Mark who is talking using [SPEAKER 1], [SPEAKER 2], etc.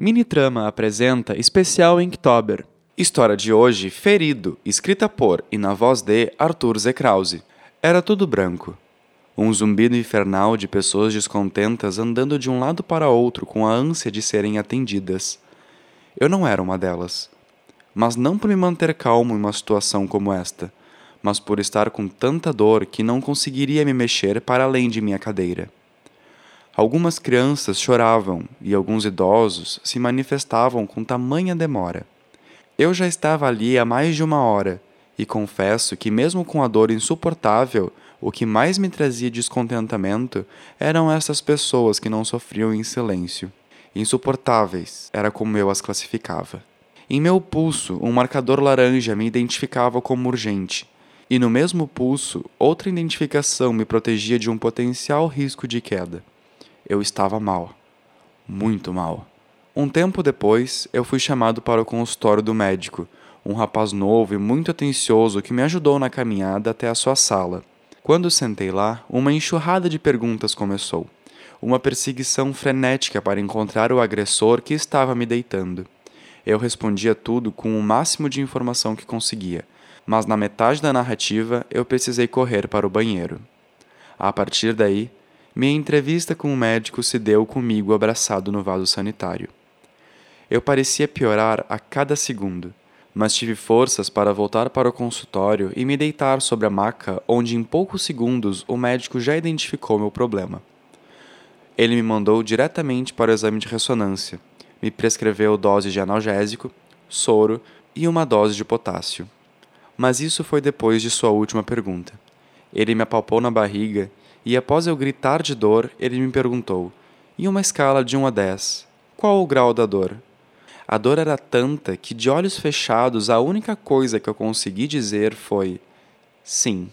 [SPEAKER 1] Minitrama apresenta especial Inktober. História de hoje, Ferido, escrita por e na voz de Arthur Z. Krause. Era tudo branco. Um zumbido infernal de pessoas descontentas andando de um lado para outro com a ânsia de serem atendidas. Eu não era uma delas. Mas não por me manter calmo em uma situação como esta, mas por estar com tanta dor que não conseguiria me mexer para além de minha cadeira. Algumas crianças choravam e alguns idosos se manifestavam com tamanha demora. Eu já estava ali há mais de uma hora e confesso que, mesmo com a dor insuportável, o que mais me trazia descontentamento eram essas pessoas que não sofriam em silêncio. Insuportáveis era como eu as classificava. Em meu pulso, um marcador laranja me identificava como urgente, e no mesmo pulso, outra identificação me protegia de um potencial risco de queda eu estava mal. Muito mal. Um tempo depois, eu fui chamado para o consultório do médico, um rapaz novo e muito atencioso que me ajudou na caminhada até a sua sala. Quando sentei lá, uma enxurrada de perguntas começou. Uma perseguição frenética para encontrar o agressor que estava me deitando. Eu respondia tudo com o máximo de informação que conseguia, mas na metade da narrativa eu precisei correr para o banheiro. A partir daí, minha entrevista com o médico se deu comigo abraçado no vaso sanitário. Eu parecia piorar a cada segundo, mas tive forças para voltar para o consultório e me deitar sobre a maca, onde em poucos segundos o médico já identificou meu problema. Ele me mandou diretamente para o exame de ressonância, me prescreveu dose de analgésico, soro e uma dose de potássio. Mas isso foi depois de sua última pergunta. Ele me apalpou na barriga e após eu gritar de dor, ele me perguntou: em uma escala de 1 a 10, qual o grau da dor? A dor era tanta que, de olhos fechados, a única coisa que eu consegui dizer foi: sim.